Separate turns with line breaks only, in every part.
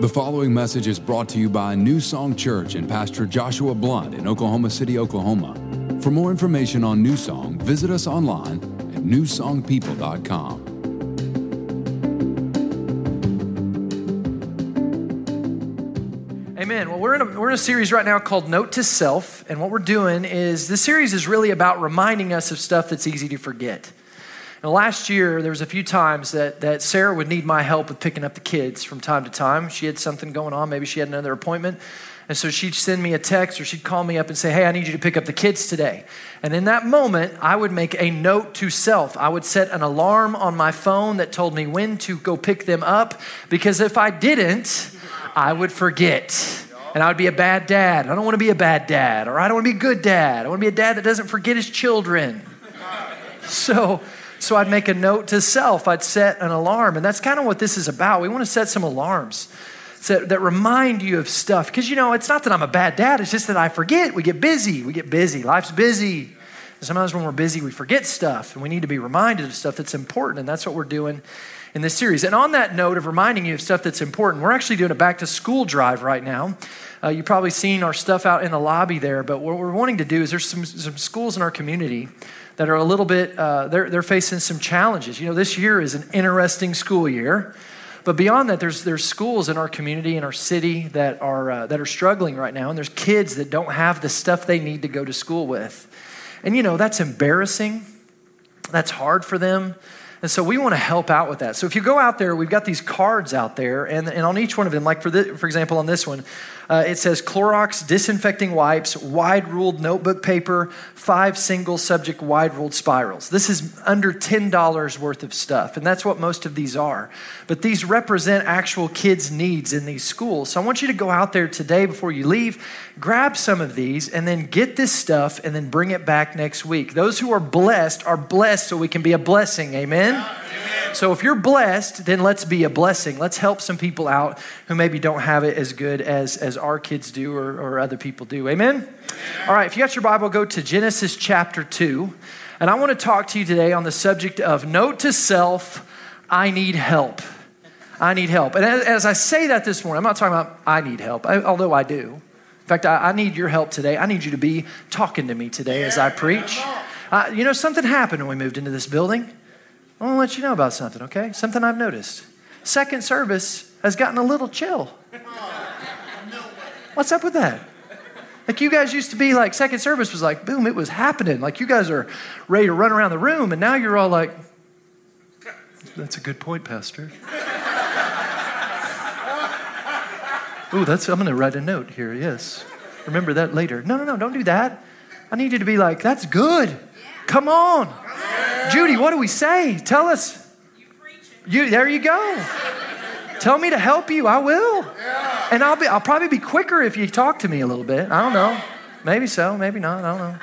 The following message is brought to you by New Song Church and Pastor Joshua Blunt in Oklahoma City, Oklahoma. For more information on New Song, visit us online at newsongpeople.com.
Amen. Well, we're in, a, we're in a series right now called Note to Self. And what we're doing is this series is really about reminding us of stuff that's easy to forget. Now, last year, there was a few times that, that Sarah would need my help with picking up the kids from time to time. She had something going on. Maybe she had another appointment. And so she'd send me a text or she'd call me up and say, Hey, I need you to pick up the kids today. And in that moment, I would make a note to self. I would set an alarm on my phone that told me when to go pick them up because if I didn't, I would forget. And I would be a bad dad. I don't want to be a bad dad, or I don't want to be a good dad. I want to be a dad that doesn't forget his children. So, so I'd make a note to self. I'd set an alarm. And that's kind of what this is about. We want to set some alarms that, that remind you of stuff. Because, you know, it's not that I'm a bad dad, it's just that I forget. We get busy. We get busy. Life's busy. sometimes when we're busy, we forget stuff. And we need to be reminded of stuff that's important. And that's what we're doing in this series. And on that note of reminding you of stuff that's important, we're actually doing a back to school drive right now. Uh, you've probably seen our stuff out in the lobby there, but what we're wanting to do is there's some, some schools in our community that are a little bit, uh, they're, they're facing some challenges. You know, this year is an interesting school year. But beyond that, there's, there's schools in our community, in our city that are, uh, that are struggling right now. And there's kids that don't have the stuff they need to go to school with. And, you know, that's embarrassing. That's hard for them. And so we want to help out with that. So if you go out there, we've got these cards out there, and, and on each one of them, like for, the, for example, on this one, uh, it says Clorox disinfecting wipes, wide ruled notebook paper, five single subject wide ruled spirals. This is under $10 worth of stuff, and that's what most of these are. But these represent actual kids' needs in these schools. So I want you to go out there today before you leave, grab some of these, and then get this stuff and then bring it back next week. Those who are blessed are blessed so we can be a blessing. Amen? Amen. So if you're blessed, then let's be a blessing. Let's help some people out who maybe don't have it as good as, as our kids do or, or other people do. Amen? All right, if you got your Bible, go to Genesis chapter 2. And I want to talk to you today on the subject of note to self, I need help. I need help. And as, as I say that this morning, I'm not talking about I need help, I, although I do. In fact, I, I, need your help today. I need you to be talking to me today as I preach. Uh, you know, something happened when we moved into this building. I want to let you know about something, okay? Something I've noticed. Second service has gotten a little chill. What's up with that? Like you guys used to be like second service was like boom, it was happening. Like you guys are ready to run around the room, and now you're all like, "That's a good point, Pastor." Ooh, that's I'm to write a note here. Yes, remember that later. No, no, no, don't do that. I need you to be like, "That's good." Come on, Judy. What do we say? Tell us. You there you go. Tell me to help you, I will. And I'll be I'll probably be quicker if you talk to me a little bit. I don't know. Maybe so, maybe not. I don't know.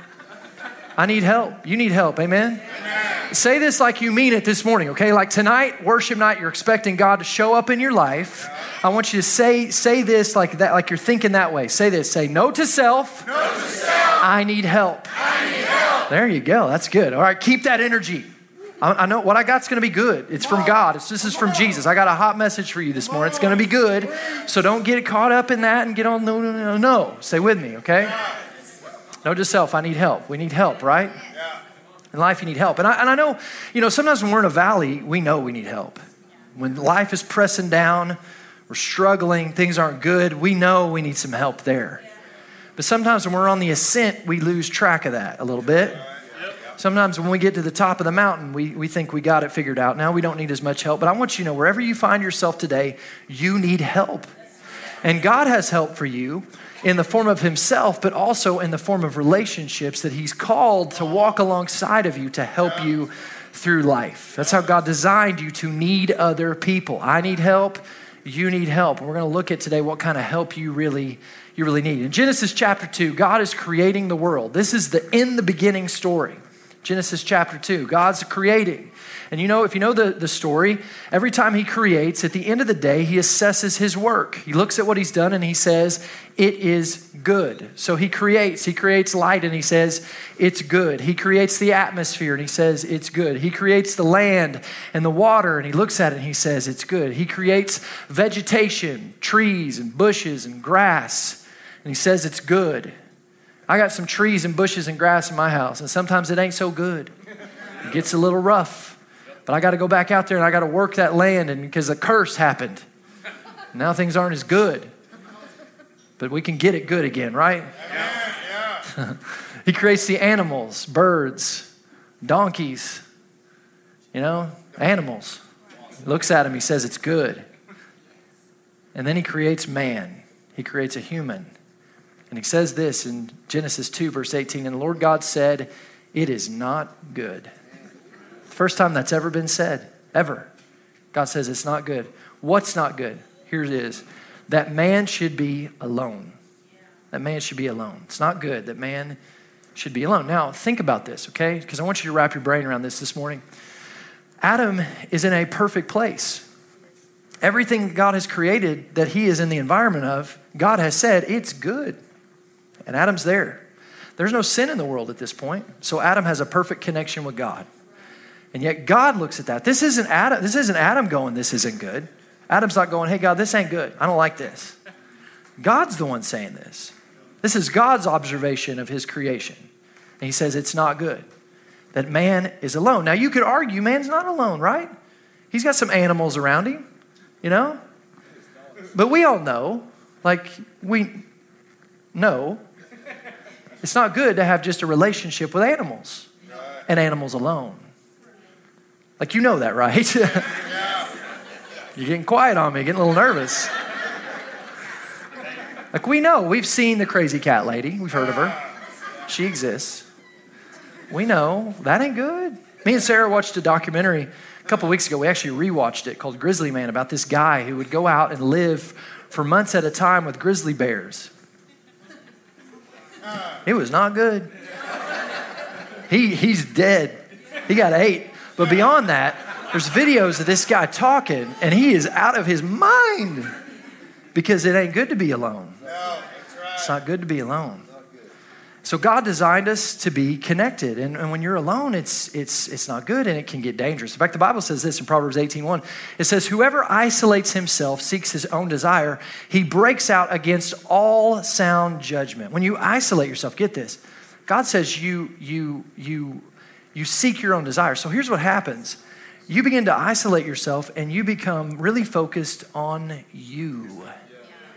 I need help. You need help. Amen? Amen. Say this like you mean it this morning, okay? Like tonight, worship night, you're expecting God to show up in your life. I want you to say say this like that like you're thinking that way. Say this. Say no to self.
No to self.
I need help.
I need help.
There you go. That's good. All right, keep that energy. I, know what I got's going to be good. It's from God. It's, this is from Jesus. I got a hot message for you this morning. It's going to be good. So don't get caught up in that and get on. No, no, no, no. Stay with me, okay? Note to self, I need help. We need help, right? In life, you need help. And I, and I know, you know, sometimes when we're in a valley, we know we need help. When life is pressing down, we're struggling, things aren't good, we know we need some help there. But sometimes when we're on the ascent, we lose track of that a little bit. Sometimes when we get to the top of the mountain, we, we think we got it figured out. Now we don't need as much help. But I want you to know wherever you find yourself today, you need help. And God has help for you in the form of Himself, but also in the form of relationships that He's called to walk alongside of you to help you through life. That's how God designed you to need other people. I need help. You need help. We're going to look at today what kind of help you really you really need. In Genesis chapter 2, God is creating the world. This is the in the beginning story. Genesis chapter 2. God's creating. And you know, if you know the, the story, every time he creates, at the end of the day, he assesses his work. He looks at what he's done and he says, It is good. So he creates. He creates light and he says, It's good. He creates the atmosphere and he says, It's good. He creates the land and the water and he looks at it and he says, It's good. He creates vegetation, trees and bushes and grass, and he says, It's good. I got some trees and bushes and grass in my house, and sometimes it ain't so good. It gets a little rough. But I got to go back out there and I got to work that land and because a curse happened. Now things aren't as good. But we can get it good again, right? He creates the animals, birds, donkeys, you know, animals. He looks at him, he says it's good. And then he creates man. He creates a human. And he says this in Genesis 2, verse 18 And the Lord God said, It is not good First time that's ever been said, ever. God says it's not good. What's not good? Here it is that man should be alone. That man should be alone. It's not good that man should be alone. Now, think about this, okay? Because I want you to wrap your brain around this this morning. Adam is in a perfect place. Everything God has created that he is in the environment of, God has said it's good. And Adam's there. There's no sin in the world at this point. So Adam has a perfect connection with God. And yet God looks at that. This isn't Adam, this isn't Adam going, this isn't good. Adam's not going, hey, God, this ain't good. I don't like this. God's the one saying this. This is God's observation of his creation. And he says it's not good that man is alone. Now, you could argue man's not alone, right? He's got some animals around him, you know? But we all know, like, we know it's not good to have just a relationship with animals and animals alone. Like, you know that, right? You're getting quiet on me, getting a little nervous. Like, we know, we've seen the crazy cat lady, we've heard of her. She exists. We know that ain't good. Me and Sarah watched a documentary a couple weeks ago. We actually rewatched it called Grizzly Man about this guy who would go out and live for months at a time with grizzly bears. It was not good. He, he's dead. He got ate. But beyond that, there's videos of this guy talking, and he is out of his mind because it ain't good to be alone. It's not good to be alone. So God designed us to be connected. And, and, when you're alone, it's, it's, it's not good and it can get dangerous. In fact, the Bible says this in Proverbs 18.1. It says, whoever isolates himself, seeks his own desire, he breaks out against all sound judgment. When you isolate yourself, get this. God says you, you, you you seek your own desire. So here's what happens you begin to isolate yourself and you become really focused on you.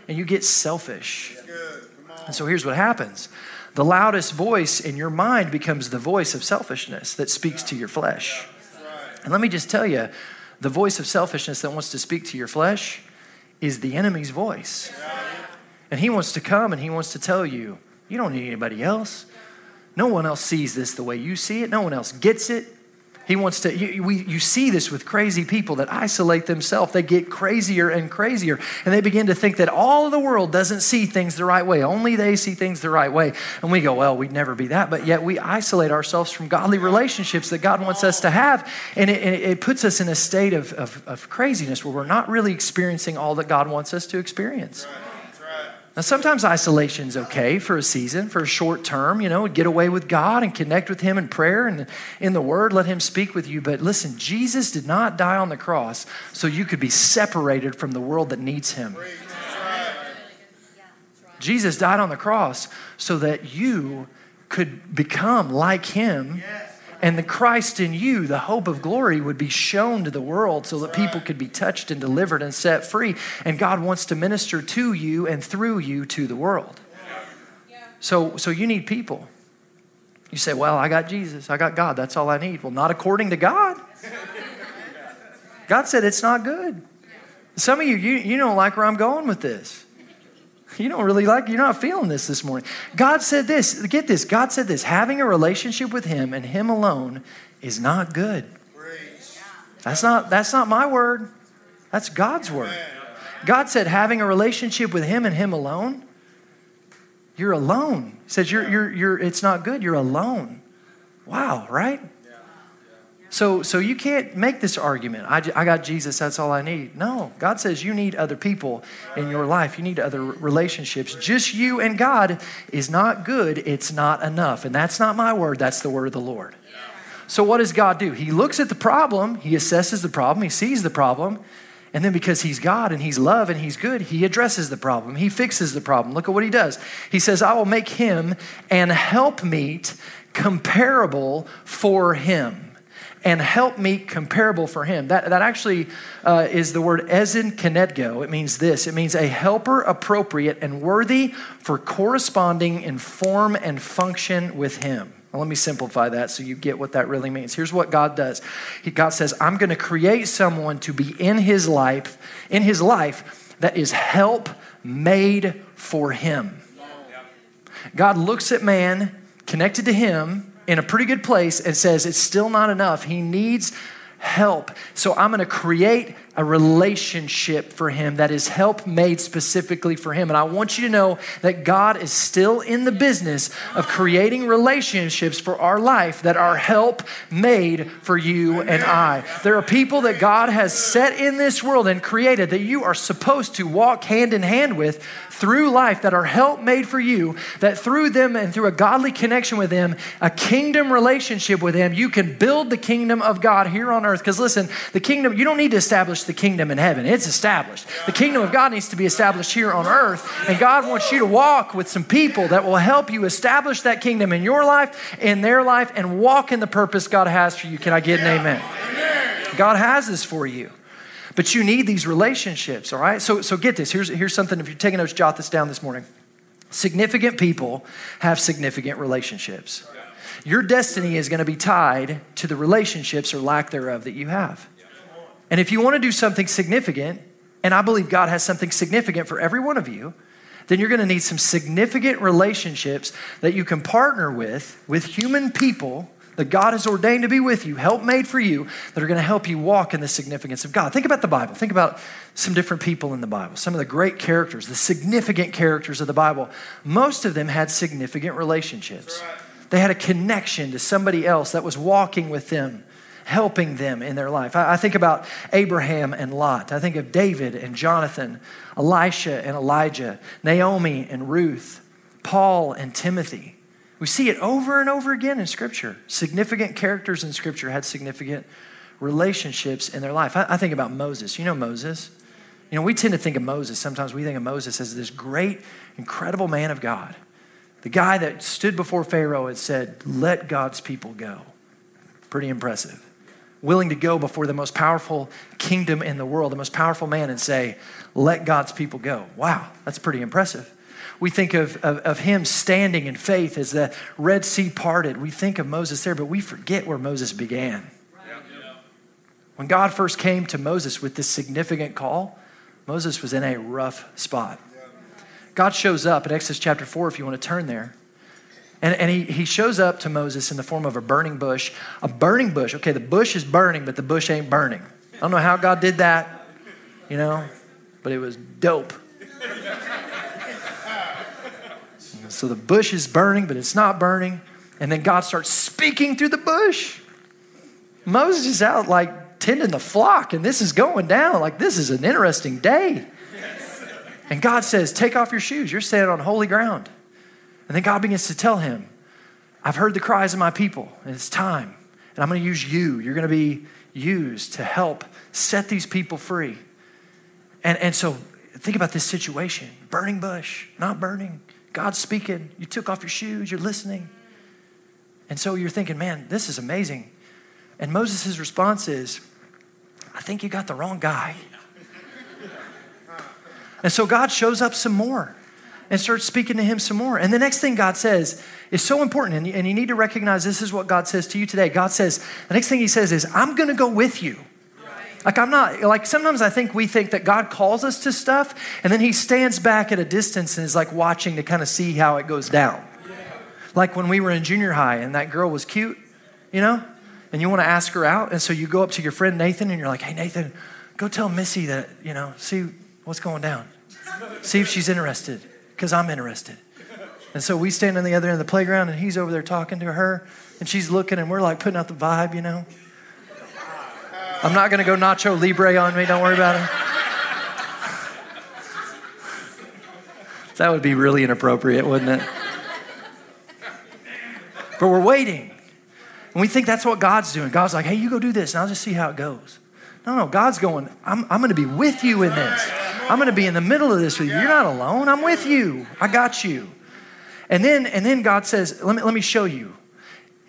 And you get selfish. And so here's what happens the loudest voice in your mind becomes the voice of selfishness that speaks to your flesh. And let me just tell you the voice of selfishness that wants to speak to your flesh is the enemy's voice. And he wants to come and he wants to tell you, you don't need anybody else. No one else sees this the way you see it. No one else gets it. He wants to, you, we, you see this with crazy people that isolate themselves. They get crazier and crazier, and they begin to think that all of the world doesn't see things the right way. Only they see things the right way. And we go, well, we'd never be that. But yet we isolate ourselves from godly relationships that God wants us to have. And it, it puts us in a state of, of, of craziness where we're not really experiencing all that God wants us to experience. Right. Now, sometimes isolation's okay for a season, for a short term, you know, get away with God and connect with Him in prayer and in the Word, let Him speak with you. But listen, Jesus did not die on the cross so you could be separated from the world that needs Him. Jesus died on the cross so that you could become like Him and the Christ in you, the hope of glory, would be shown to the world so that people could be touched and delivered and set free. And God wants to minister to you and through you to the world. So, so you need people. You say, Well, I got Jesus, I got God, that's all I need. Well, not according to God. God said it's not good. Some of you, you, you don't like where I'm going with this. You don't really like, you're not feeling this this morning. God said this, get this, God said this having a relationship with Him and Him alone is not good. That's not, that's not my word, that's God's word. God said having a relationship with Him and Him alone, you're alone. He says you're, you're, you're, it's not good, you're alone. Wow, right? So, so you can't make this argument. I, I got Jesus, that's all I need. No, God says you need other people in your life. You need other relationships. Just you and God is not good. It's not enough. And that's not my word, that's the word of the Lord. So, what does God do? He looks at the problem, He assesses the problem, He sees the problem, and then because He's God and He's love and He's good, He addresses the problem. He fixes the problem. Look at what He does. He says, I will make Him an helpmeet comparable for Him and help meet comparable for him. That, that actually uh, is the word ezer kenegdo. It means this it means a helper appropriate and worthy for corresponding in form and function with him. Let me simplify that so you get what that really means. Here's what God does. He, God says, "I'm going to create someone to be in his life, in his life that is help made for him." God looks at man connected to him in a pretty good place and says it's still not enough. He needs help. So I'm going to create a relationship for him that is help made specifically for him. And I want you to know that God is still in the business of creating relationships for our life that are help made for you and I. There are people that God has set in this world and created that you are supposed to walk hand in hand with through life that are help made for you, that through them and through a godly connection with them, a kingdom relationship with them, you can build the kingdom of God here on earth. Because listen, the kingdom, you don't need to establish the kingdom in heaven, it's established. The kingdom of God needs to be established here on earth. And God wants you to walk with some people that will help you establish that kingdom in your life, in their life, and walk in the purpose God has for you. Can I get an amen? God has this for you. But you need these relationships, all right? So, so get this. Here's, here's something, if you're taking notes, jot this down this morning. Significant people have significant relationships. Your destiny is going to be tied to the relationships or lack thereof that you have. And if you want to do something significant, and I believe God has something significant for every one of you, then you're going to need some significant relationships that you can partner with, with human people that God has ordained to be with you, help made for you, that are going to help you walk in the significance of God. Think about the Bible. Think about some different people in the Bible, some of the great characters, the significant characters of the Bible. Most of them had significant relationships. They had a connection to somebody else that was walking with them helping them in their life. I, I, think about Abraham and Lot. I think of David and Jonathan, Elisha and Elijah, Naomi and Ruth, Paul and Timothy. We see it over and over again in Scripture. Significant characters in Scripture had significant relationships in their life. I, I think about Moses. You know Moses? You know, we tend to think of Moses, sometimes we think of Moses as this great, incredible man of God. The guy that stood before Pharaoh and said, Let God's people go. Pretty impressive. Willing to go before the most powerful kingdom in the world, the most powerful man, and say, Let God's people go. Wow, that's pretty impressive. We think of, of, of, him standing in faith as the Red Sea parted. We think of Moses there, but we forget where Moses began. When God first came to Moses with this significant call, Moses was in a rough spot. God shows up in Exodus chapter 4, if you want to turn there. And, and he, he shows up to Moses in the form of a burning bush. A burning bush. Okay, the bush is burning, but the bush ain't burning. I don't know how God did that, you know, but it was dope. So the bush is burning, but it's not burning. And then God starts speaking through the bush. Moses is out like tending the flock, and this is going down. Like, this is an interesting day. And God says, Take off your shoes. You're standing on holy ground. And then God begins to tell him, I've heard the cries of my people, and it's time. And I'm going to use you. You're going to be used to help set these people free. And, and so think about this situation burning bush, not burning. God's speaking. You took off your shoes, you're listening. And so you're thinking, man, this is amazing. And Moses' response is, I think you got the wrong guy. and so God shows up some more and starts speaking to him some more. And the next thing God says is so important, and you, need to recognize this is what God says to you today. God says, the next thing He says is, I'm gonna go with you. Like, I'm not, like, sometimes I think we think that God calls us to stuff and then he stands back at a distance and is like watching to kind of see how it goes down. Like when we were in junior high and that girl was cute, you know, and you want to ask her out. And so you go up to your friend Nathan and you're like, hey, Nathan, go tell Missy that, you know, see what's going down. See if she's interested because I'm interested. And so we stand on the other end of the playground and he's over there talking to her and she's looking and we're like putting out the vibe, you know. I'm not going to go Nacho Libre on me. Don't worry about it. That would be really inappropriate, wouldn't it? But we're waiting. And we think that's what God's doing. God's like, hey, you go do this, and I'll just see how it goes. No, no, God's going, I'm, I'm going to be with you in this. I'm going to be in the middle of this with you. You're not alone. I'm with you. I got you. And then, and then God says, let me, let me show you.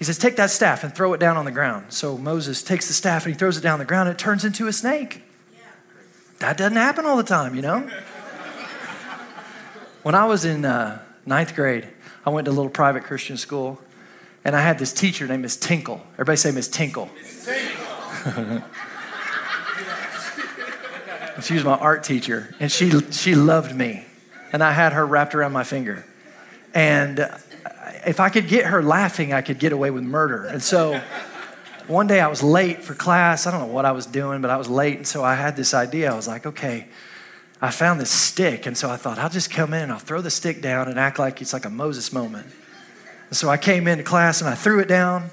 He says, take that staff and throw it down on the ground. So Moses takes the staff and he throws it down on the ground and it turns into a snake. That doesn't happen all the time, you know? when I was in uh, ninth grade, I went to a little private Christian school and I had this teacher named Miss Tinkle. Everybody say Miss Tinkle. Miss Tinkle. she was my art teacher, and she, she loved me. And I had her wrapped around my finger. And if I could get her laughing, I could get away with murder. And so one day I was late for class. I don't know what I was doing, but I was late. And so I had this idea. I was like, okay, I found this stick. And so I thought, I'll just come in and I'll throw the stick down and act like it's like a Moses moment. And so I came into class and I threw it down.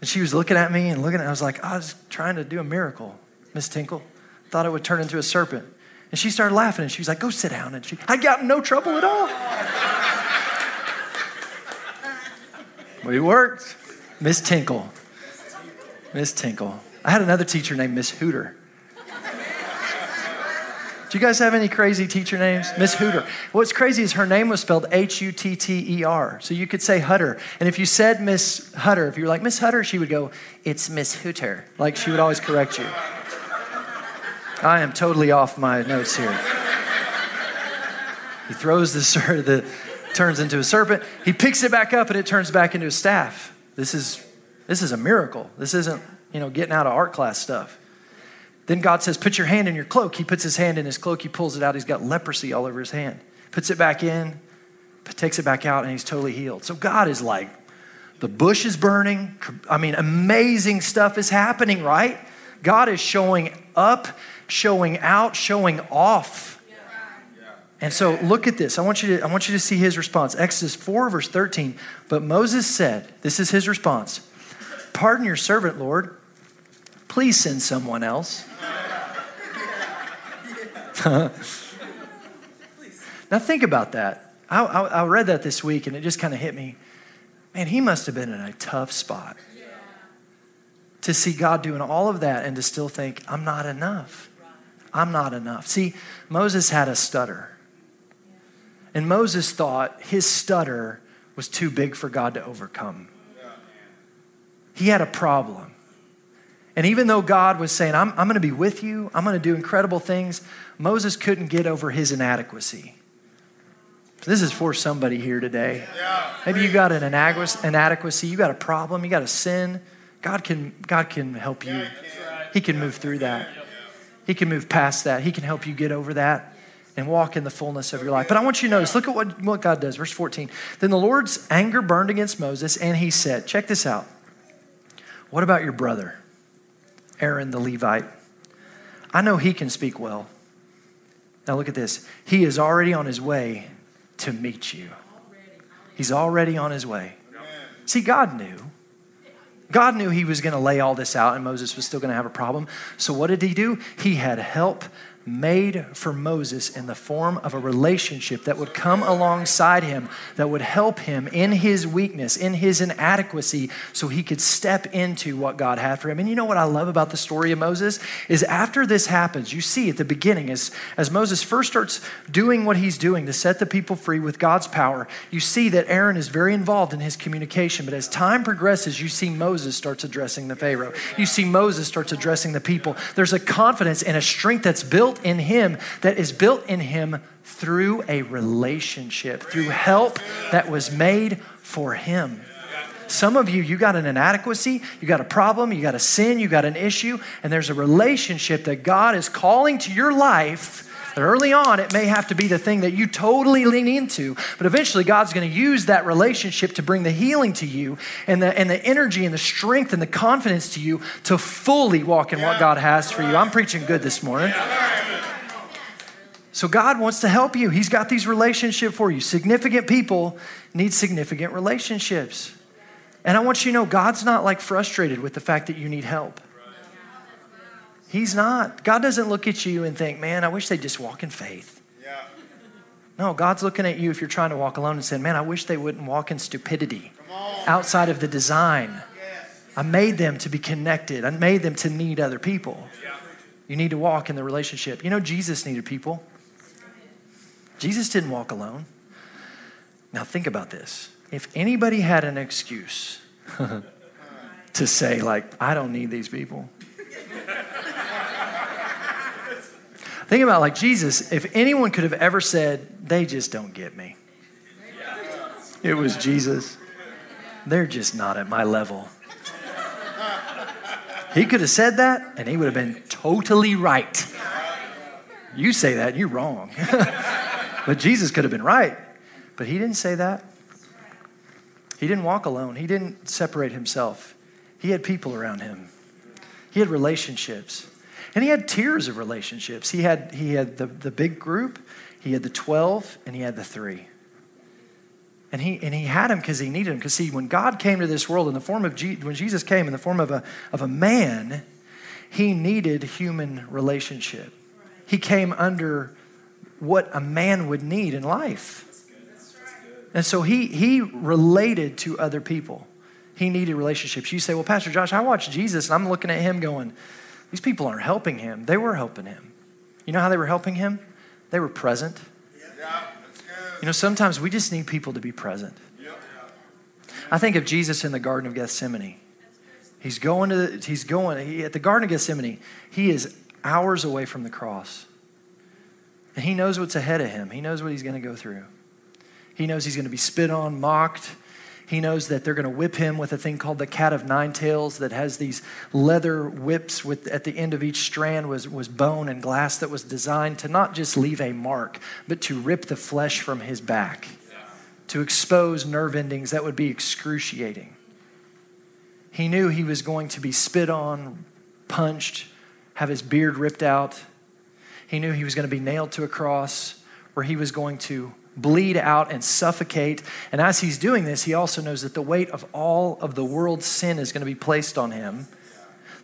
And she was looking at me and looking at. I was like, I was trying to do a miracle, Miss Tinkle. Thought it would turn into a serpent. And she started laughing and she was like, go sit down. And she, I got no trouble at all. It worked. Miss Tinkle. Miss Tinkle. I had another teacher named Miss Hooter. Do you guys have any crazy teacher names? Miss Hooter. What's crazy is her name was spelled H U T T E R. So you could say Hutter. And if you said Miss Hutter, if you were like Miss Hutter, she would go, It's Miss Hooter. Like she would always correct you. I am totally off my notes here. He throws the, sort of the turns into a serpent. He picks it back up and it turns back into a staff. This is this is a miracle. This isn't, you know, getting out of art class stuff. Then God says, Put your hand in your cloak. He puts his hand in his cloak. He pulls it out. He's got leprosy all over his hand. Puts it back in, takes it back out, and he's totally healed. So God is like, the bush is burning. I mean, amazing stuff is happening, right? God is showing up, showing out, showing off. And so look at this. I want you to, I want you to see his response. Exodus 4, verse 13. But Moses said, This is his response Pardon your servant, Lord. Please send someone else. now, think about that. I, I, I, read that this week and it just kind of hit me. Man, he must have been in a tough spot to see God doing all of that and to still think, I'm not enough. I'm not enough. See, Moses had a stutter. And Moses thought his stutter was too big for God to overcome. He had a problem. And even though God was saying, I'm, I'm going to be with you, I'm going to do incredible things, Moses couldn't get over his inadequacy. This is for somebody here today. Maybe you got an inadequacy, you got a problem, you got a sin. God can, God can help you. He can move through that. He can move past that. He can help you get over that and walk in the fullness of your life. But I want you to notice, look at what, what God does. Verse 14. Then the Lord's anger burned against Moses, and he said, Check this out. What about your brother? Aaron the Levite. I know he can speak well. Now look at this. He is already on his way to meet you. He's already on his way. See, God knew. God knew he was going to lay all this out and Moses was still going to have a problem. So what did he do? He had help made for Moses in the form of a relationship that would come alongside him, that would help him in his weakness, in his inadequacy, so he could step into what God had for him. And you know what I love about the story of Moses? Is after this happens, you see at the beginning, as, as Moses first starts doing what he's doing to set the people free with God's power, you see that Aaron is very involved in his communication. But as time progresses, you see Moses starts addressing the Pharaoh. You see Moses starts addressing the people. There's a confidence and a strength that's built in him that is built in him through a relationship, through help that was made for him. Some of you, you got an inadequacy, you got a problem, you got a sin, you got an issue, and there's a relationship that God is calling to your life. Early on, it may have to be the thing that you totally lean into, but eventually God's going to use that relationship to bring the healing to you and the, and the energy and the strength and the confidence to you to fully walk in what God has for you. I'm preaching good this morning. So God wants to help you. He's got these relationships for you. Significant people need significant relationships. And I want you to know God's not like frustrated with the fact that you need help. He's not. God doesn't look at you and think, man, I wish they'd just walk in faith.
Yeah.
No, God's looking at you if you're trying to walk alone and saying, man, I wish they wouldn't walk in stupidity outside of the design.
Yes.
I made them to be connected, I made them to need other people.
Yeah.
You need to walk in the relationship. You know, Jesus needed people. Jesus didn't walk alone. Now, think about this. If anybody had an excuse to say, like, I don't need these people, think about like Jesus, if anyone could have ever said, they just don't get me, it was Jesus. They're just not at my level. He could have said that and he would have been totally right. You say that, you're wrong. but Jesus could have been right. But he didn't say that. He didn't walk alone, he didn't separate himself. He had people around him, he had relationships. And he had tiers of relationships. He had, he had the, the big group, he had the 12, and he had the three. And he, and he had him because he needed him. Because, see, when God came to this world in the form of, Je- when Jesus came in the form of a, of a man, he needed human relationship. He came under what a man would need in life. And so he, he related to other people. He needed relationships. You say, well, Pastor Josh, I watched Jesus and I'm looking at him going, these people aren't helping him. They were helping him. You know how they were helping him? They were present. You know, sometimes we just need people to be present. I think of Jesus in the Garden of Gethsemane. He's going to the, he's going he, at the Garden of Gethsemane. He is hours away from the cross, and he knows what's ahead of him. He knows what he's going to go through. He knows he's going to be spit on, mocked. He knows that they're going to whip him with a thing called the cat of nine tails that has these leather whips with at the end of each strand was, was bone and glass that was designed to not just leave a mark, but to rip the flesh from his back, to expose nerve endings that would be excruciating. He knew he was going to be spit on, punched, have his beard ripped out. He knew he was going to be nailed to a cross where he was going to bleed out and suffocate. And as he's doing this, he also knows that the weight of all of the world's sin is going to be placed on him,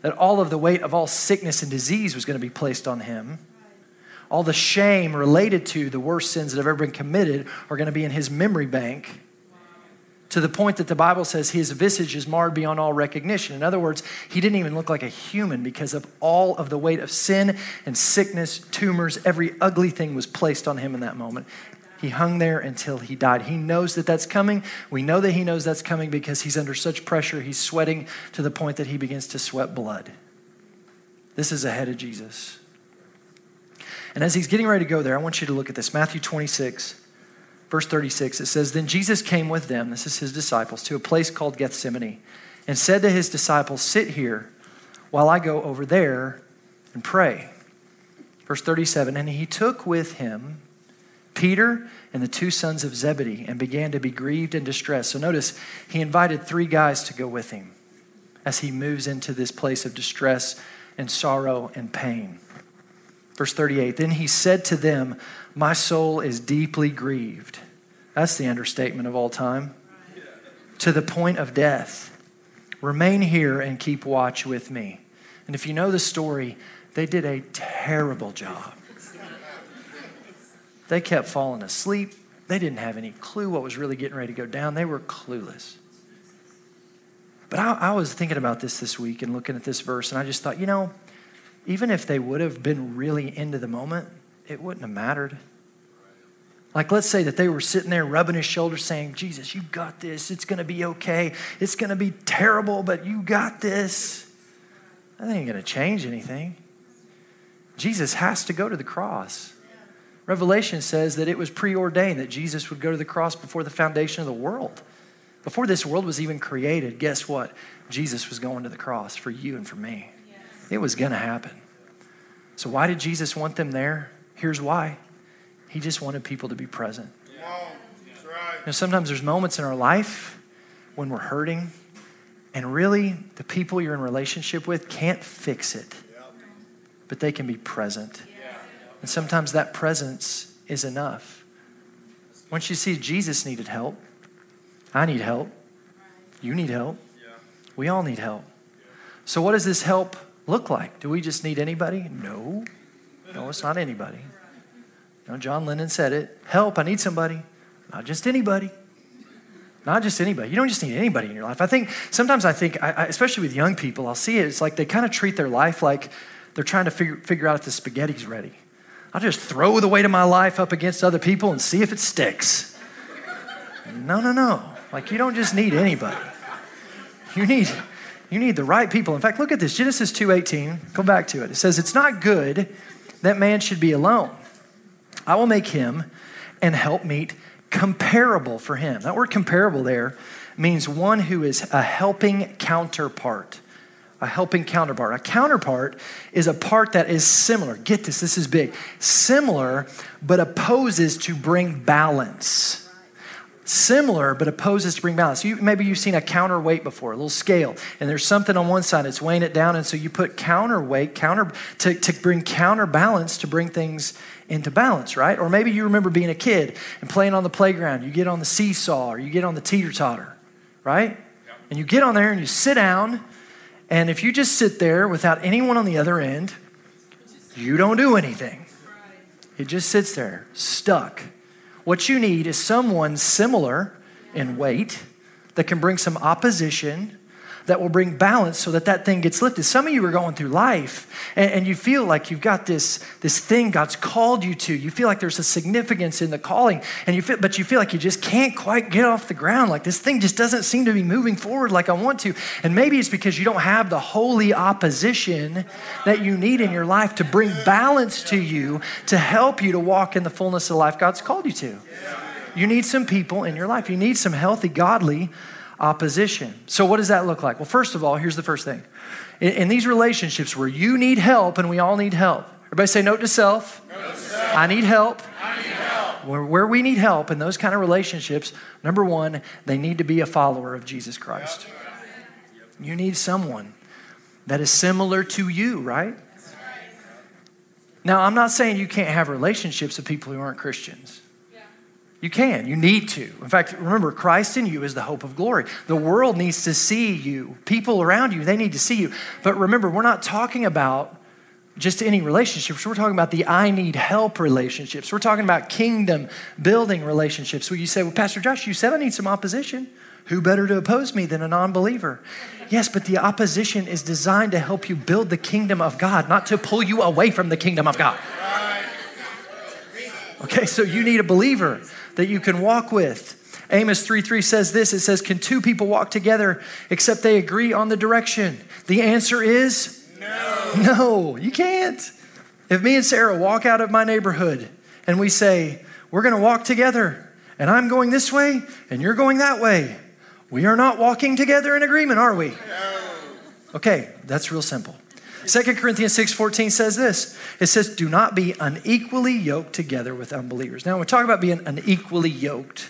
that all of the weight of all sickness and disease was going to be placed on him. All the shame related to the worst sins that have ever been committed are going to be in his memory bank to the point that the Bible says his visage is marred beyond all recognition. In other words, he didn't even look like a human because of all of the weight of sin and sickness, tumors, every ugly thing was placed on him in that moment. He hung there until he died. He knows that that's coming. We know that he knows that's coming because he's under such pressure. He's sweating to the point that he begins to sweat blood. This is ahead of Jesus. And as he's getting ready to go there, I want you to look at this Matthew 26, verse 36. It says, Then Jesus came with them, this is his disciples, to a place called Gethsemane, and said to his disciples, Sit here while I go over there and pray. Verse 37 And he took with him Peter and the two sons of Zebedee and began to be grieved and distressed. So notice, he invited three guys to go with him as he moves into this place of distress and sorrow and pain. Verse 38 Then he said to them, My soul is deeply grieved. That's the understatement of all time. To the point of death. Remain here and keep watch with me. And if you know the story, they did a terrible job. They kept falling asleep. They didn't have any clue what was really getting ready to go down. They were clueless. But I, I, was thinking about this this week and looking at this verse, and I just thought, you know, even if they would have been really into the moment, it wouldn't have mattered. Like, let's say that they were sitting there rubbing his shoulder saying, Jesus, you got this. It's going to be okay. It's going to be terrible, but you got this. That ain't going to change anything. Jesus has to go to the cross. Revelation says that it was preordained that Jesus would go to the cross before the foundation of the world. Before this world was even created, guess what? Jesus was going to the cross for you and for me. Yes. It was going to happen. So, why did Jesus want them there? Here's why He just wanted people to be present. You know, sometimes there's moments in our life when we're hurting, and really the people you're in relationship with can't fix it, but they can be present. And sometimes that presence is enough. Once you see Jesus needed help, I need help, you need help, we all need help. So, what does this help look like? Do we just need anybody? No. No, it's not anybody. No, John Lennon said it. Help, I need somebody. Not just anybody. Not just anybody. You don't just need anybody in your life. I think sometimes I think, I, I, especially with young people, I'll see it. It's like they kind of treat their life like they're trying to figure, figure out if the spaghetti's ready. I'll just throw the weight of my life up against other people and see if it sticks. No, no, no. Like you don't just need anybody. You need you need the right people. In fact, look at this. Genesis 2:18. Go back to it. It says, "It's not good that man should be alone. I will make him and help meet comparable for him. That word comparable there means one who is a helping counterpart. A helping counterpart. A counterpart is a part that is similar. Get this, this is big. Similar, but opposes to bring balance similar but opposes to bring balance. You, maybe you've seen a counterweight before, a little scale, and there's something on one side that's weighing it down, and so you put counterweight, counter to, to bring counterbalance to bring things into balance, right? Or maybe you remember being a kid and playing on the playground. You get on the seesaw or you get on the teeter totter, right? And you get on there and you sit down. And if you just sit there without anyone on the other end, you don't do anything. It just sits there, stuck. What you need is someone similar in weight that can bring some opposition that will bring balance so that that thing gets lifted. Some of you are going through life and, and, you feel like you've got this, this thing God's called you to. You feel like there's a significance in the calling, and you feel, but you feel like you just can't quite get off the ground. Like this thing just doesn't seem to be moving forward like I want to. And maybe it's because you don't have the holy opposition that you need in your life to bring balance to you, to help you to walk in the fullness of life God's called you to. You need some people in your life. You need some healthy, godly opposition. So, what does that look like? Well, first of all, here's the first thing. In, in these relationships where you need help and we all need help, everybody say note to self. Note to self. I need help. I need help. Where, where we need help in those kind of relationships, number one, they need to be a follower of Jesus Christ. You need someone that is similar to you, right? Now, I'm not saying you can't have relationships with people who aren't Christians. You can. You need to. In fact, remember, Christ in you is the hope of glory. The world needs to see you. People around you, they need to see you. But remember, we're not talking about just any relationships. We're talking about the I need help relationships. We're talking about kingdom building relationships where you say, Well, Pastor Josh, you said I need some opposition. Who better to oppose me than a non believer? Yes, but the opposition is designed to help you build the kingdom of God, not to pull you away from the kingdom of God. Okay, so you need a believer that you can walk with. Amos 3 3 says this it says, Can two people walk together except they agree on the direction? The answer is no. No, you can't. If me and Sarah walk out of my neighborhood and we say, We're going to walk together, and I'm going this way and you're going that way, we are not walking together in agreement, are we? No. Okay, that's real simple. 2 Corinthians 6:14 says this. It says, "Do not be unequally yoked together with unbelievers." Now, when we talk about being unequally yoked,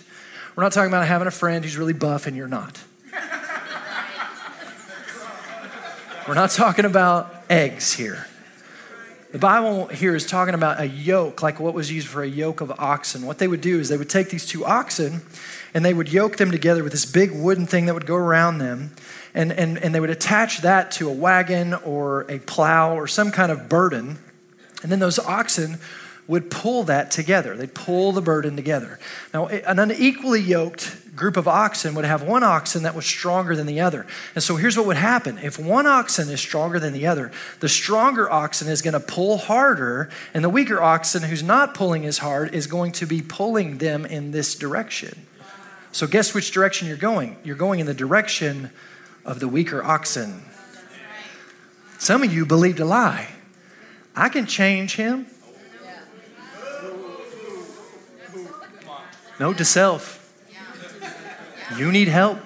we're not talking about having a friend who's really buff and you're not. we're not talking about eggs here. The Bible here is talking about a yoke, like what was used for a yoke of oxen. What they would do is they would take these two oxen and they would yoke them together with this big wooden thing that would go around them and, and, and they would attach that to a wagon or a plow or some kind of burden. And then those oxen would pull that together. They'd pull the burden together. Now, an unequally yoked group of oxen would have one oxen that was stronger than the other. And so here's what would happen if one oxen is stronger than the other, the stronger oxen is going to pull harder, and the weaker oxen, who's not pulling as hard, is going to be pulling them in this direction. So, guess which direction you're going? You're going in the direction of the weaker oxen. Some of you believed a lie. I can change him. Note to self. You need help.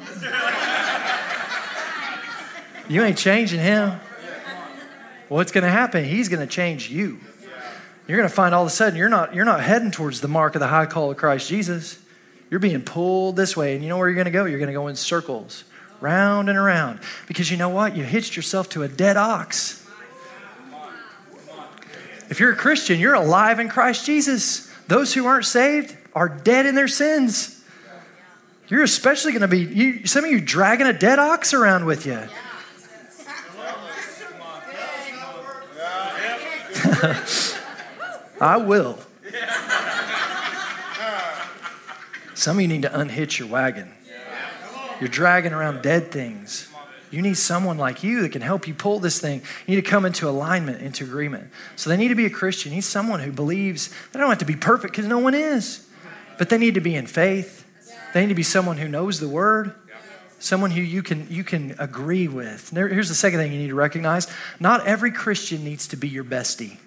You ain't changing him. What's going to happen? He's going to change you. You're going to find all of a sudden you're not, you're not heading towards the mark of the high call of Christ Jesus. You're being pulled this way, and you know where you're going to go? You're going to go in circles round and around. Because you know what? You hitched yourself to a dead ox. If you're a Christian, you're alive in Christ Jesus. Those who aren't saved are dead in their sins. You're especially going to be, you, some of you dragging a dead ox around with you. I will. Some of you need to unhitch your wagon. You're dragging around dead things. You need someone like you that can help you pull this thing. You need to come into alignment, into agreement. So they need to be a Christian. You need someone who believes they don't have to be perfect because no one is, but they need to be in faith. They need to be someone who knows the word, someone who you can you can agree with. Here's the second thing you need to recognize: not every Christian needs to be your bestie.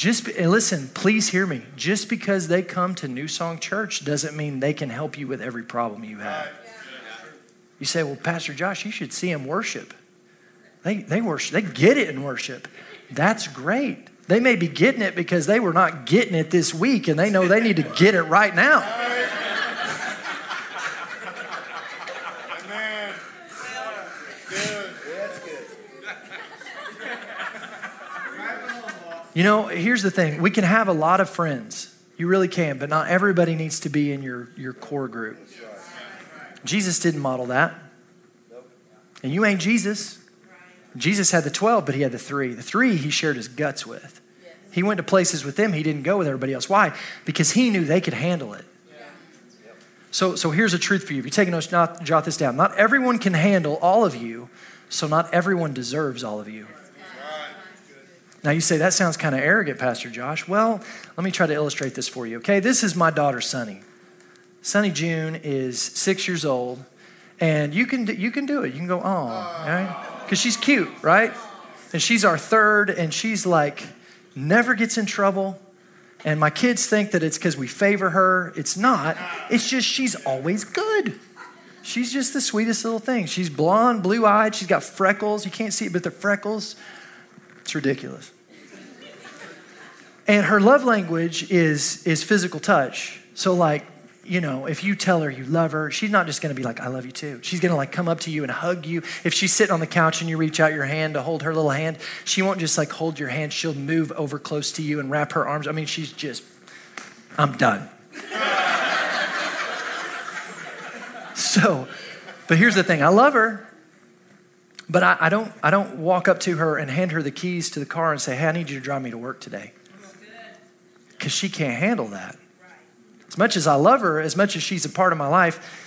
Just listen, please hear me. Just because they come to New Song Church doesn't mean they can help you with every problem you have. You say, "Well, Pastor Josh, you should see them worship." They they worship. They get it in worship. That's great. They may be getting it because they were not getting it this week, and they know they need to get it right now. You know, here's the thing we can have a lot of friends. You really can, but not everybody needs to be in your, your core group. Jesus didn't model that. And you ain't Jesus. Jesus had the 12, but he had the three. The three he shared his guts with. He went to places with them he didn't go with everybody else. Why? Because he knew they could handle it. So, so here's a truth for you. If you take notes, not, jot this down. Not everyone can handle all of you, so not everyone deserves all of you. Now you say, that sounds kind of arrogant, Pastor Josh. Well, let me try to illustrate this for you, okay? This is my daughter, Sunny. Sunny June is six years old, and you can, you can do it. You can go, oh, right? Because she's cute, right? And she's our third, and she's like, never gets in trouble. And my kids think that it's because we favor her. It's not. It's just she's always good. She's just the sweetest little thing. She's blonde, blue eyed. She's got freckles. You can't see it, but the freckles. It's ridiculous. And her love language is, is physical touch. So, like, you know, if you tell her you love her, she's not just gonna be like, I love you too. She's gonna like come up to you and hug you. If she's sitting on the couch and you reach out your hand to hold her little hand, she won't just like hold your hand. She'll move over close to you and wrap her arms. I mean, she's just, I'm done. so, but here's the thing I love her. But I, I, don't, I don't walk up to her and hand her the keys to the car and say, hey, I need you to drive me to work today. Because she can't handle that. As much as I love her, as much as she's a part of my life,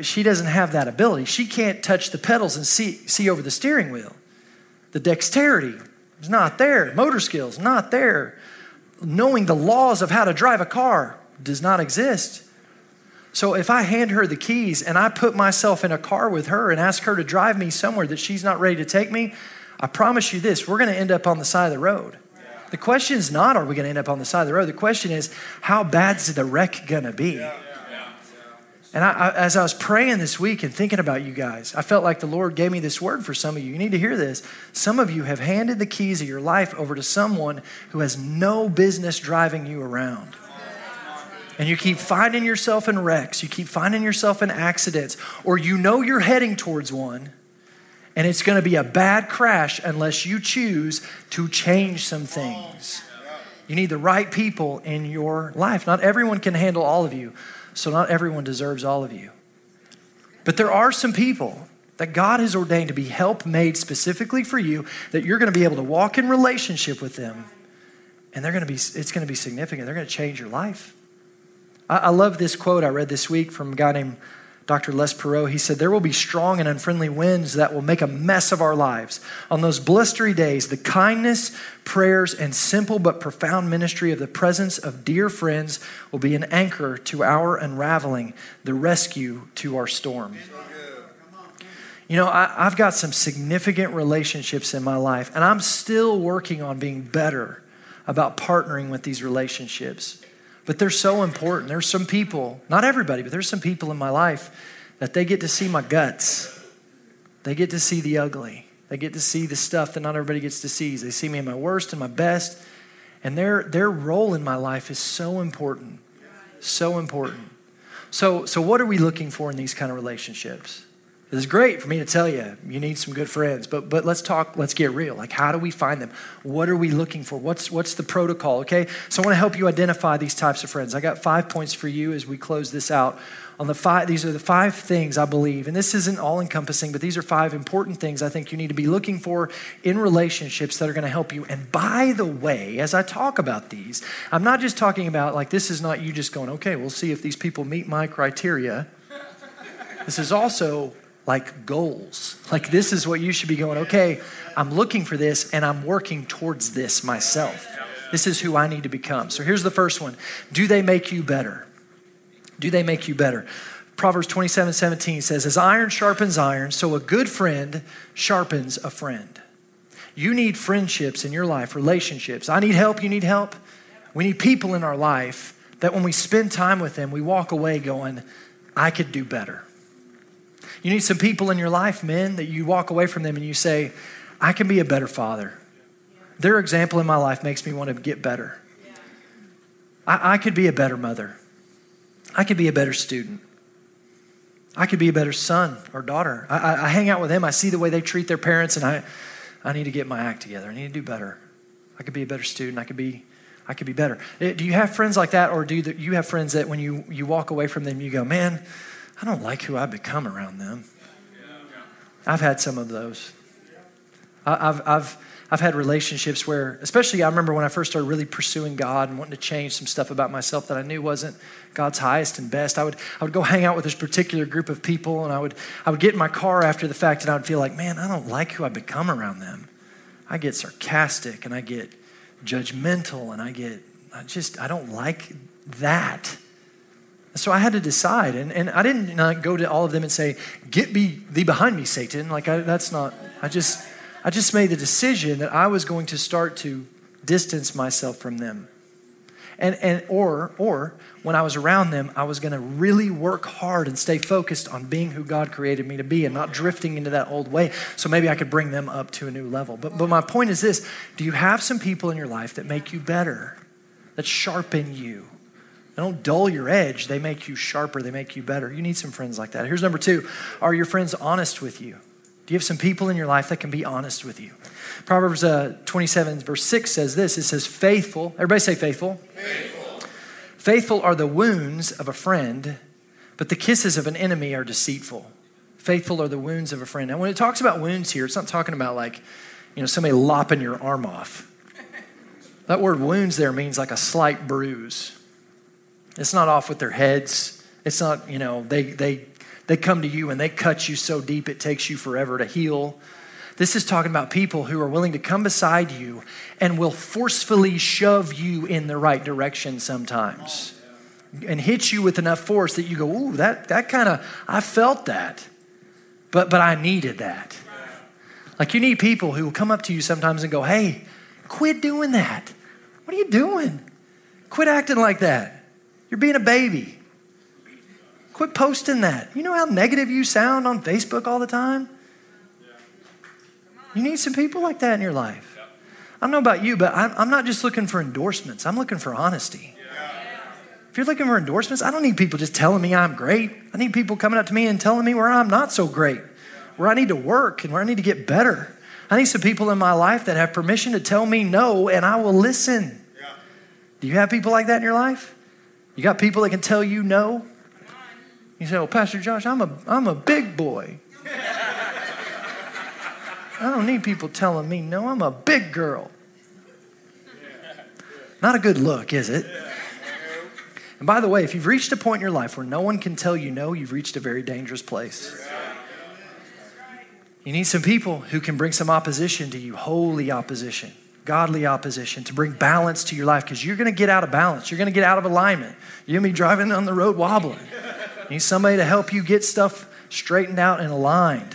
she doesn't have that ability. She can't touch the pedals and see, see over the steering wheel. The dexterity is not there. Motor skills, not there. Knowing the laws of how to drive a car does not exist. So if I hand her the keys and I put myself in a car with her and ask her to drive me somewhere that she's not ready to take me, I promise you this, we're going to end up on the side of the road. The question is not, are we going to end up on the side of the road? The question is, how bad's the wreck going to be? And I, I, as I was praying this week and thinking about you guys, I felt like the Lord gave me this word for some of you. You need to hear this. Some of you have handed the keys of your life over to someone who has no business driving you around and you keep finding yourself in wrecks, you keep finding yourself in accidents, or you know you're heading towards one, and it's going to be a bad crash unless you choose to change some things. You need the right people in your life. Not everyone can handle all of you, so not everyone deserves all of you. But there are some people that God has ordained to be help made specifically for you that you're going to be able to walk in relationship with them and they're going to be it's going to be significant. They're going to change your life. I, I love this quote I read this week from a guy named Dr. Les Parrott, he said, There will be strong and unfriendly winds that will make a mess of our lives. On those blustery days, the kindness, prayers, and simple but profound ministry of the presence of dear friends will be an anchor to our unraveling, the rescue to our storm. You know, I, have got some significant relationships in my life, and I'm still working on being better about partnering with these relationships. But they're so important. There's some people, not everybody, but there's some people in my life that they get to see my guts. They get to see the ugly. They get to see the stuff that not everybody gets to see. They see me in my worst and my best. And their, their role in my life is so important. So important. So, so, what are we looking for in these kind of relationships? It's great for me to tell you you need some good friends, but but let's talk. Let's get real. Like, how do we find them? What are we looking for? What's what's the protocol? Okay, so I want to help you identify these types of friends. I got five points for you as we close this out. On the five, these are the five things I believe, and this isn't all encompassing, but these are five important things I think you need to be looking for in relationships that are going to help you. And by the way, as I talk about these, I'm not just talking about like this is not you just going, okay, we'll see if these people meet my criteria. This is also like goals. Like, this is what you should be going, okay, I'm looking for this and I'm working towards this myself. This is who I need to become. So here's the first one Do they make you better? Do they make you better? Proverbs 27 17 says, As iron sharpens iron, so a good friend sharpens a friend. You need friendships in your life, relationships. I need help, you need help. We need people in our life that when we spend time with them, we walk away going, I could do better. You need some people in your life, men, that you walk away from them and you say, I can be a better father. Their example in my life makes me want to get better. I, I could be a better mother. I could be a better student. I could be a better son or daughter. I, I, I hang out with them. I see the way they treat their parents, and I, I need to get my act together. I need to do better. I could be a better student. I could be, I could be better. Eh, do you have friends like that, or do you have friends that when you, you walk away from them, you go, man, I don't like who I've become around them. I've had some of those. I've, I've, I've had relationships where, especially I remember when I first started really pursuing God and wanting to change some stuff about myself that I knew wasn't God's highest and best. I would, I would go hang out with this particular group of people and I would, I would get in my car after the fact and I would feel like, man, I don't like who I've become around them. I get sarcastic and I get judgmental and I get, I just, I don't like that. So I had to decide, and, and I didn't not go to all of them and say, "Get me thee behind me, Satan." Like I, that's not. I just I just made the decision that I was going to start to distance myself from them, and and or or when I was around them, I was going to really work hard and stay focused on being who God created me to be, and not drifting into that old way. So maybe I could bring them up to a new level. But but my point is this: Do you have some people in your life that make you better, that sharpen you? They don't dull your edge, they make you sharper, they make you better. You need some friends like that. Here's number two Are your friends honest with you? Do you have some people in your life that can be honest with you? Proverbs uh, 27, verse 6 says this it says, Faithful, everybody say faithful. Faithful. Faithful are the wounds of a friend, but the kisses of an enemy are deceitful. Faithful are the wounds of a friend. Now, when it talks about wounds here, it's not talking about like, you know, somebody lopping your arm off. That word wounds there means like a slight bruise it's not off with their heads. It's not, you know, they, they, they come to you and they cut you so deep it takes you forever to heal. This is talking about people who are willing to come beside you and will forcefully shove you in the right direction sometimes and hit you with enough force that you go, ooh, that, that kind of, I felt that, but, but I needed that. Like you need people who will come up to you sometimes and go, hey, quit doing that. What are you doing? Quit acting like that. You're being a baby. Quit posting that. You know how negative you sound on Facebook all the time? You need some people like that in your life. I don't know about you, but I'm not just looking for endorsements, I'm looking for honesty. If you're looking for endorsements, I don't need people just telling me I'm great. I need people coming up to me and telling me where I'm not so great, where I need to work and where I need to get better. I need some people in my life that have permission to tell me no and I will listen. Do you have people like that in your life? You got people that can tell you no? You say, well, Pastor Josh, I'm a, I'm a big boy. I don't need people telling me no. I'm a big girl. Not a good look, is it? And by the way, if you've reached a point in your life where no one can tell you no, you've reached a very dangerous place. You need some people who can bring some opposition to you, holy opposition godly opposition, to bring balance to your life because you're going to get out of balance. You're going to get out of alignment. You're going to be driving on the road wobbling. You need somebody to help you get stuff straightened out and aligned.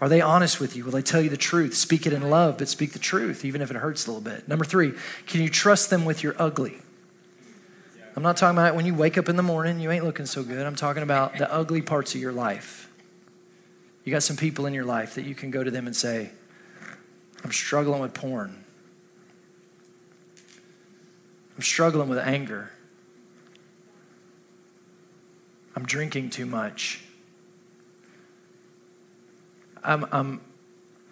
Are they honest with you? Will they tell you the truth? Speak it in love, but speak the truth, even if it hurts a little bit. Number three, can you trust them with your ugly? I'm not talking about when you wake up in the morning, you ain't looking so good. I'm talking about the ugly parts of your life. You got some people in your life that you can go to them and say, I'm struggling with porn. I'm struggling with anger. I'm drinking too much. I'm, I'm,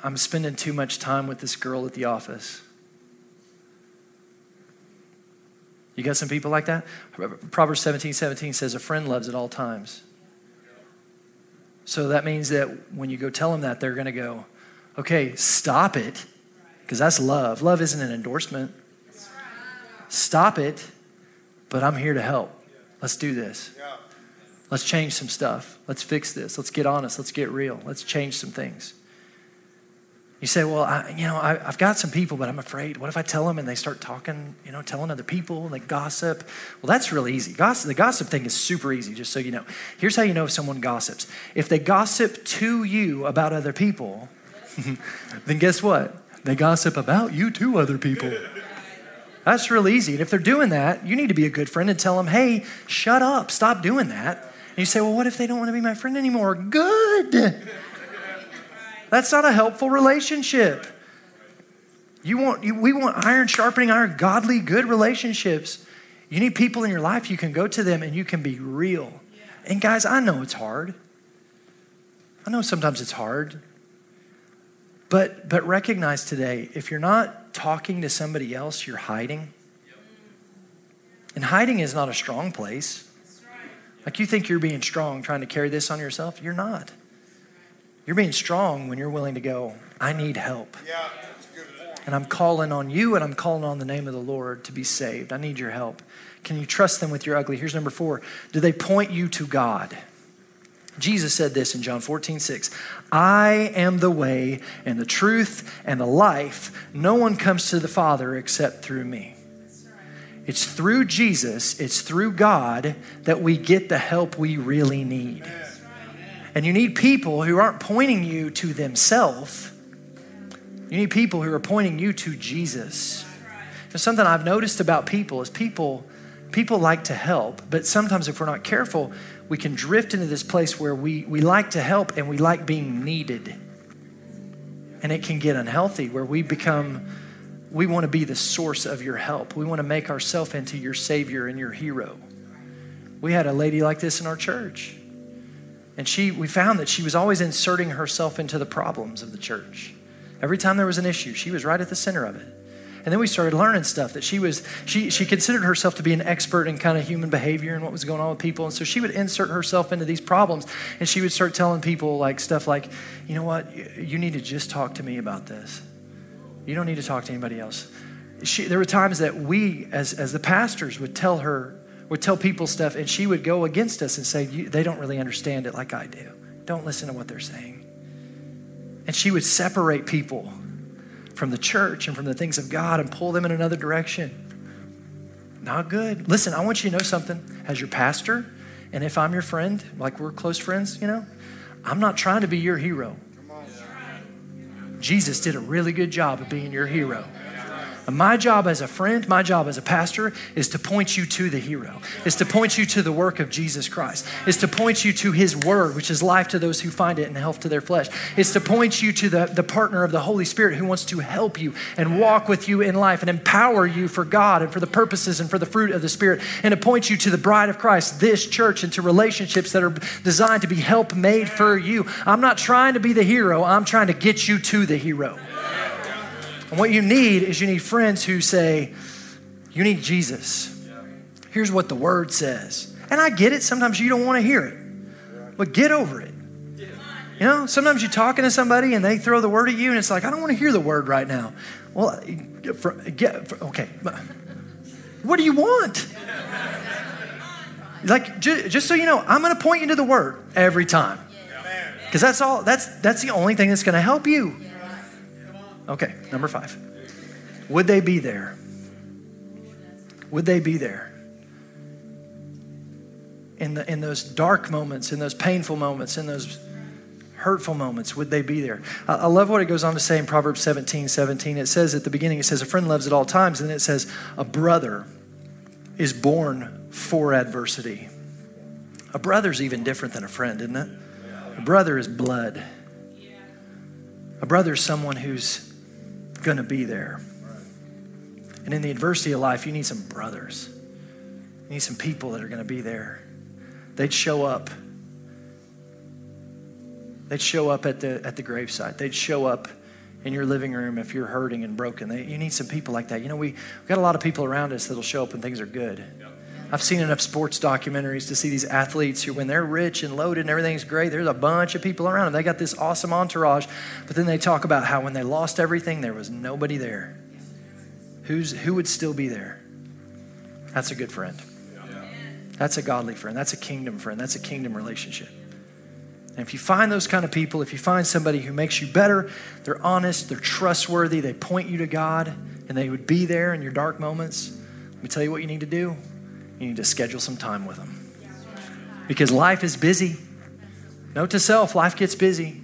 I'm spending too much time with this girl at the office. You got some people like that? Proverbs 17 17 says, A friend loves at all times. So that means that when you go tell them that, they're going to go, Okay, stop it, because that's love. Love isn't an endorsement. Stop it, but I'm here to help. Let's do this. Let's change some stuff. Let's fix this. Let's get honest. Let's get real. Let's change some things. You say, well, I, you know, I, have got some people, but I'm afraid. What if I tell them and they start talking, you know, telling other people and they gossip? Well, that's really easy. Gossip, the gossip thing is super easy, just so you know. Here's how you know if someone gossips. If they gossip to you about other people, then guess what? They gossip about you to other people. That's real easy. And if they're doing that, you need to be a good friend and tell them, hey, shut up, stop doing that. And you say, well, what if they don't want to be my friend anymore? Good. That's not a helpful relationship. You want, you, we want iron sharpening iron, godly, good relationships. You need people in your life you can go to them and you can be real. And guys, I know it's hard. I know sometimes it's hard. But, but recognize today if you're not talking to somebody else, you're hiding. And hiding is not a strong place. Like you think you're being strong trying to carry this on yourself, you're not. You're being strong when you're willing to go, I need help.
Yeah, that's a good point.
And I'm calling on you and I'm calling on the name of the Lord to be saved. I need your help. Can you trust them with your ugly? Here's number four Do they point you to God? Jesus said this in John 14, 6. I am the way and the truth and the life. No one comes to the Father except through me. It's through Jesus, it's through God that we get the help we really need. And you need people who aren't pointing you to themselves. You need people who are pointing you to Jesus. And something I've noticed about people is people people like to help, but sometimes if we're not careful, we can drift into this place where we, we like to help and we like being needed. And it can get unhealthy where we become, we want to be the source of your help. We want to make ourselves into your Savior and your hero. We had a lady like this in our church. And she, we found that she was always inserting herself into the problems of the church. Every time there was an issue, she was right at the center of it. And then we started learning stuff that she was, she, she considered herself to be an expert in kind of human behavior and what was going on with people. And so she would insert herself into these problems and she would start telling people like stuff like, you know what, you need to just talk to me about this. You don't need to talk to anybody else. She, there were times that we, as, as the pastors, would tell her would tell people stuff, and she would go against us and say, They don't really understand it like I do. Don't listen to what they're saying. And she would separate people from the church and from the things of God and pull them in another direction. Not good. Listen, I want you to know something. As your pastor, and if I'm your friend, like we're close friends, you know, I'm not trying to be your hero. Jesus did a really good job of being your hero. My job as a friend, my job as a pastor is to point you to the hero, is to point you to the work of Jesus Christ, is to point you to his word, which is life to those who find it and health to their flesh, is to point you to the, the partner of the Holy Spirit who wants to help you and walk with you in life and empower you for God and for the purposes and for the fruit of the Spirit, and to point you to the bride of Christ, this church, and to relationships that are designed to be help made for you. I'm not trying to be the hero, I'm trying to get you to the hero. And what you need is you need friends who say, You need Jesus. Here's what the word says. And I get it. Sometimes you don't want to hear it, but get over it. You know, sometimes you're talking to somebody and they throw the word at you, and it's like, I don't want to hear the word right now. Well, for, get, for, okay. What do you want? Like, just, just so you know, I'm going to point you to the word every time. Because that's all, that's, that's the only thing that's going to help you. Okay, number five. Would they be there? Would they be there? In, the, in those dark moments, in those painful moments, in those hurtful moments, would they be there? I, I love what it goes on to say in Proverbs 17 17. It says at the beginning, it says, A friend loves at all times. And then it says, A brother is born for adversity. A brother's even different than a friend, isn't it? A brother is blood. A brother is someone who's going to be there. And in the adversity of life, you need some brothers. You need some people that are going to be there. They'd show up They'd show up at the, at the gravesite. They'd show up in your living room if you're hurting and broken. They, you need some people like that. You know, we, we've got a lot of people around us that'll show up when things are good. I've seen enough sports documentaries to see these athletes who, when they're rich and loaded and everything's great, there's a bunch of people around them. They got this awesome entourage, but then they talk about how when they lost everything, there was nobody there. Who's, who would still be there? That's a good friend. That's a godly friend. That's a kingdom friend. That's a kingdom relationship. And if you find those kind of people, if you find somebody who makes you better, they're honest, they're trustworthy, they point you to God, and they would be there in your dark moments, let me tell you what you need to do. You need to schedule some time with them. Because life is busy. Note to self, life gets busy.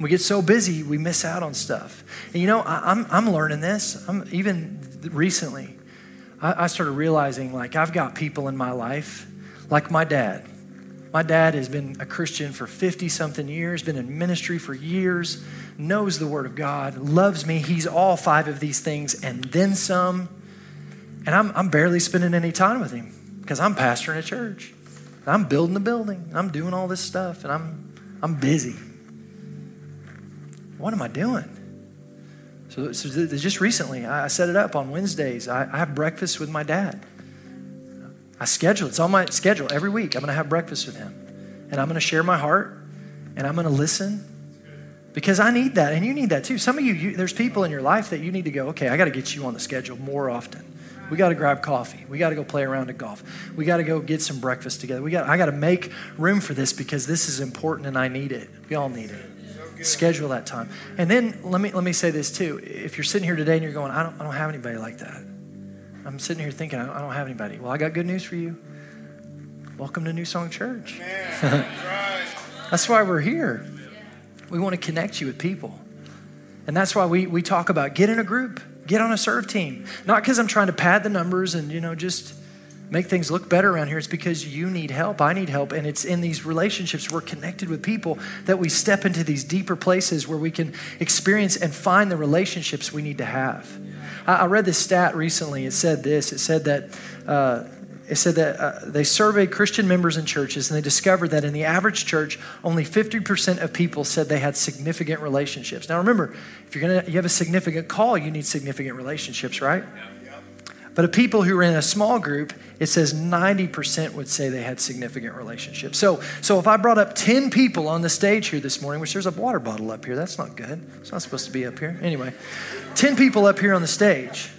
We get so busy, we miss out on stuff. And you know, I, am I'm, I'm learning this. I'm even recently, I, I started realizing like I've got people in my life, like my dad. My dad has been a Christian for 50 something years, been in ministry for years, knows the Word of God, loves me. He's all five of these things and then some. And I'm, I'm barely spending any time with him because I'm pastoring a church. I'm building a building. I'm doing all this stuff and I'm, I'm busy. What am I doing? So, so just recently, I set it up on Wednesdays. I, I have breakfast with my dad. I schedule it's on my schedule every week. I'm going to have breakfast with him, and I'm going to share my heart, and I'm going to listen because I need that, and you need that too. Some of you, you there's people in your life that you need to go. Okay, I got to get you on the schedule more often. We got to grab coffee. We got to go play around at golf. We got to go get some breakfast together. We got. I got to make room for this because this is important, and I need it. We all need it schedule that time. And then let me let me say this too. If you're sitting here today and you're going, I don't, I don't have anybody like that. I'm sitting here thinking, I don't have anybody. Well, I got good news for you. Welcome to New Song Church. that's why we're here. We want to connect you with people. And that's why we, we talk about get in a group, get on a serve team. Not because I'm trying to pad the numbers and, you know, just make things look better around here. It's because you need help. I need help. And it's in these relationships we're connected with people that we step into these deeper places where we can experience and find the relationships we need to have. I, I read this stat recently. It said this it said that. Uh, it said that uh, they surveyed Christian members in churches and they discovered that in the average church, only 50% of people said they had significant relationships. Now remember, if you're gonna you have a significant call, you need significant relationships, right? But of people who are in a small group, it says 90% would say they had significant relationships. So, so if I brought up 10 people on the stage here this morning, which there's a water bottle up here, that's not good. It's not supposed to be up here. Anyway, 10 people up here on the stage,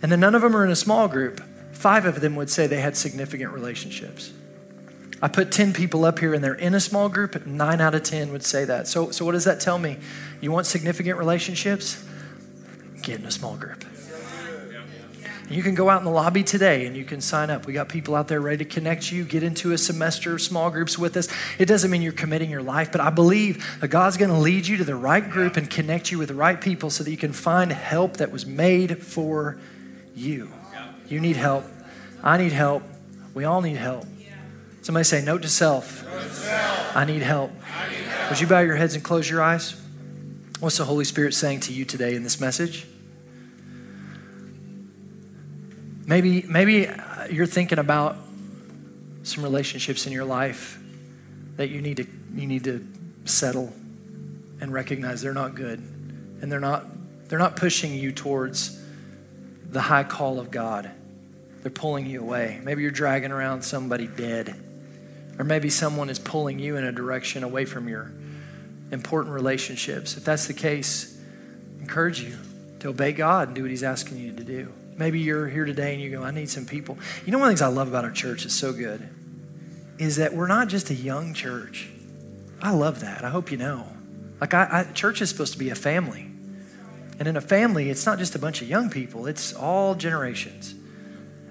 and then none of them are in a small group, five of them would say they had significant relationships. I put 10 people up here and they're in a small group, nine out of 10 would say that. So, so what does that tell me? You want significant relationships? Get in a small group. You can go out in the lobby today and you can sign up. We got people out there ready to connect you, get into a semester of small groups with us. It doesn't mean you're committing your life, but I believe that God's going to lead you to the right group and connect you with the right people so that you can find help that was made for you. You need help. I need help. We all need help. Somebody say, Note to self. Note to self. I, need help. I need help. Would you bow your heads and close your eyes? What's the Holy Spirit saying to you today in this message? Maybe, maybe uh, you're thinking about some relationships in your life that you need to, you need to settle and recognize they're not good and they're not, they're not pushing you towards the high call of God. They're pulling you away. Maybe you're dragging around somebody dead. Or maybe someone is pulling you in a direction away from your important relationships. If that's the case, I encourage you to obey God and do what He's asking you to do. Maybe you're here today and you go, I need some people. You know, one of the things I love about our church is so good is that we're not just a young church. I love that. I hope you know. Like, I, I, church is supposed to be a family. And in a family, it's not just a bunch of young people, it's all generations.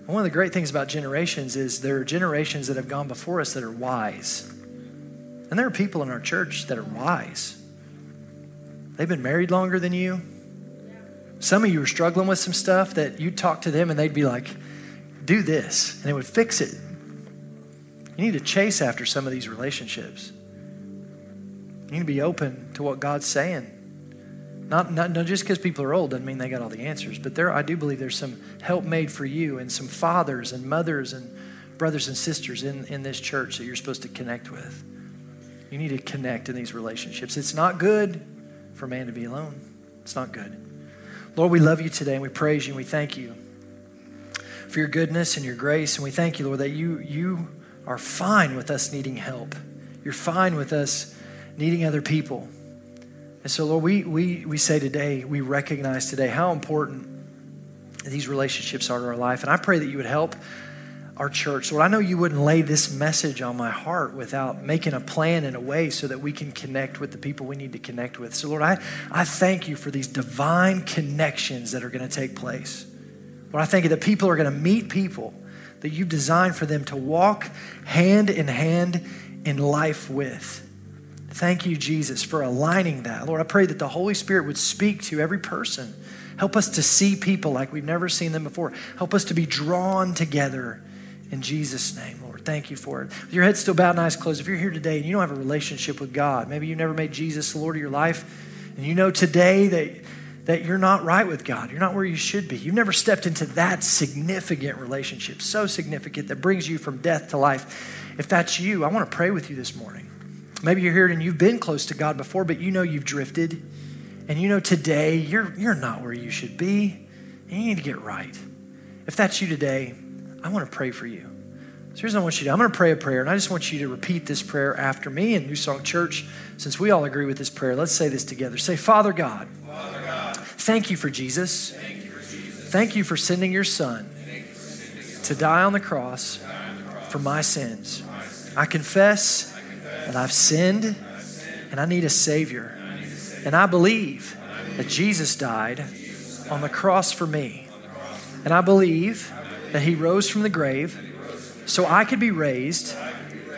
One of the great things about generations is there are generations that have gone before us that are wise. And there are people in our church that are wise. They've been married longer than you, some of you are struggling with some stuff that you'd talk to them and they'd be like, do this, and it would fix it. You need to chase after some of these relationships. You need to be open to what God's saying. Not, not, just because people are old doesn't mean they got all the answers, but there, I do believe there's some help made for you and some fathers and mothers and brothers and sisters in, in this church that you're supposed to connect with. You need to connect in these relationships. It's not good for man to be alone. It's not good. Lord, we love you today and we praise you and we thank you for your goodness and your grace. And we thank you, Lord, that you, you are fine with us needing help. You're fine with us needing other people. And so, Lord, we, we, we say today, we recognize today how important these relationships are to our life. And I pray that you would help our church. Lord, I know you wouldn't lay this message on my heart without making a plan in a way so that we can connect with the people we need to connect with. So, Lord, I, I thank you for these divine connections that are going to take place. Lord, I thank you that people are going to meet people that you've designed for them to walk hand in hand in life with. Thank you, Jesus, for aligning that. Lord, I pray that the Holy Spirit would speak to every person. Help us to see people like we've never seen them before. Help us to be drawn together in Jesus' name, Lord. Thank you for it. With your head still bowed and eyes closed, if you're here today and you don't have a relationship with God, maybe you never made Jesus the Lord of your life, and you know today that that you're not right with God. You're not where you should be. You've never stepped into that significant relationship, so significant that brings you from death to life. If that's you, I want to pray with you this morning. Maybe you're here and you've been close to God before, but you know you've drifted. And you know today you're, you're not where you should be. And you need to get right. If that's you today, I want to pray for you. So here's what I want you to do. I'm going to pray a prayer, and I just want you to repeat this prayer after me in New Song Church. Since we all agree with this prayer, let's say this together. Say, Father God, Father God thank you for Jesus. Thank you for, Jesus. Thank you for sending your Son to die on the cross for my sins. I confess that I've sinned and I need a Savior. And I believe that Jesus died on the cross for me. And I believe that He rose from the grave so I could be raised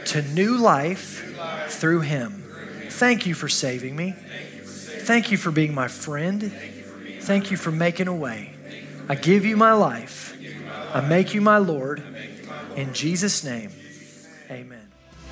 to new life through Him. Thank you for saving me. Thank you for being my friend. Thank you for making a way. I give you my life. I make you my Lord. In Jesus' name, amen.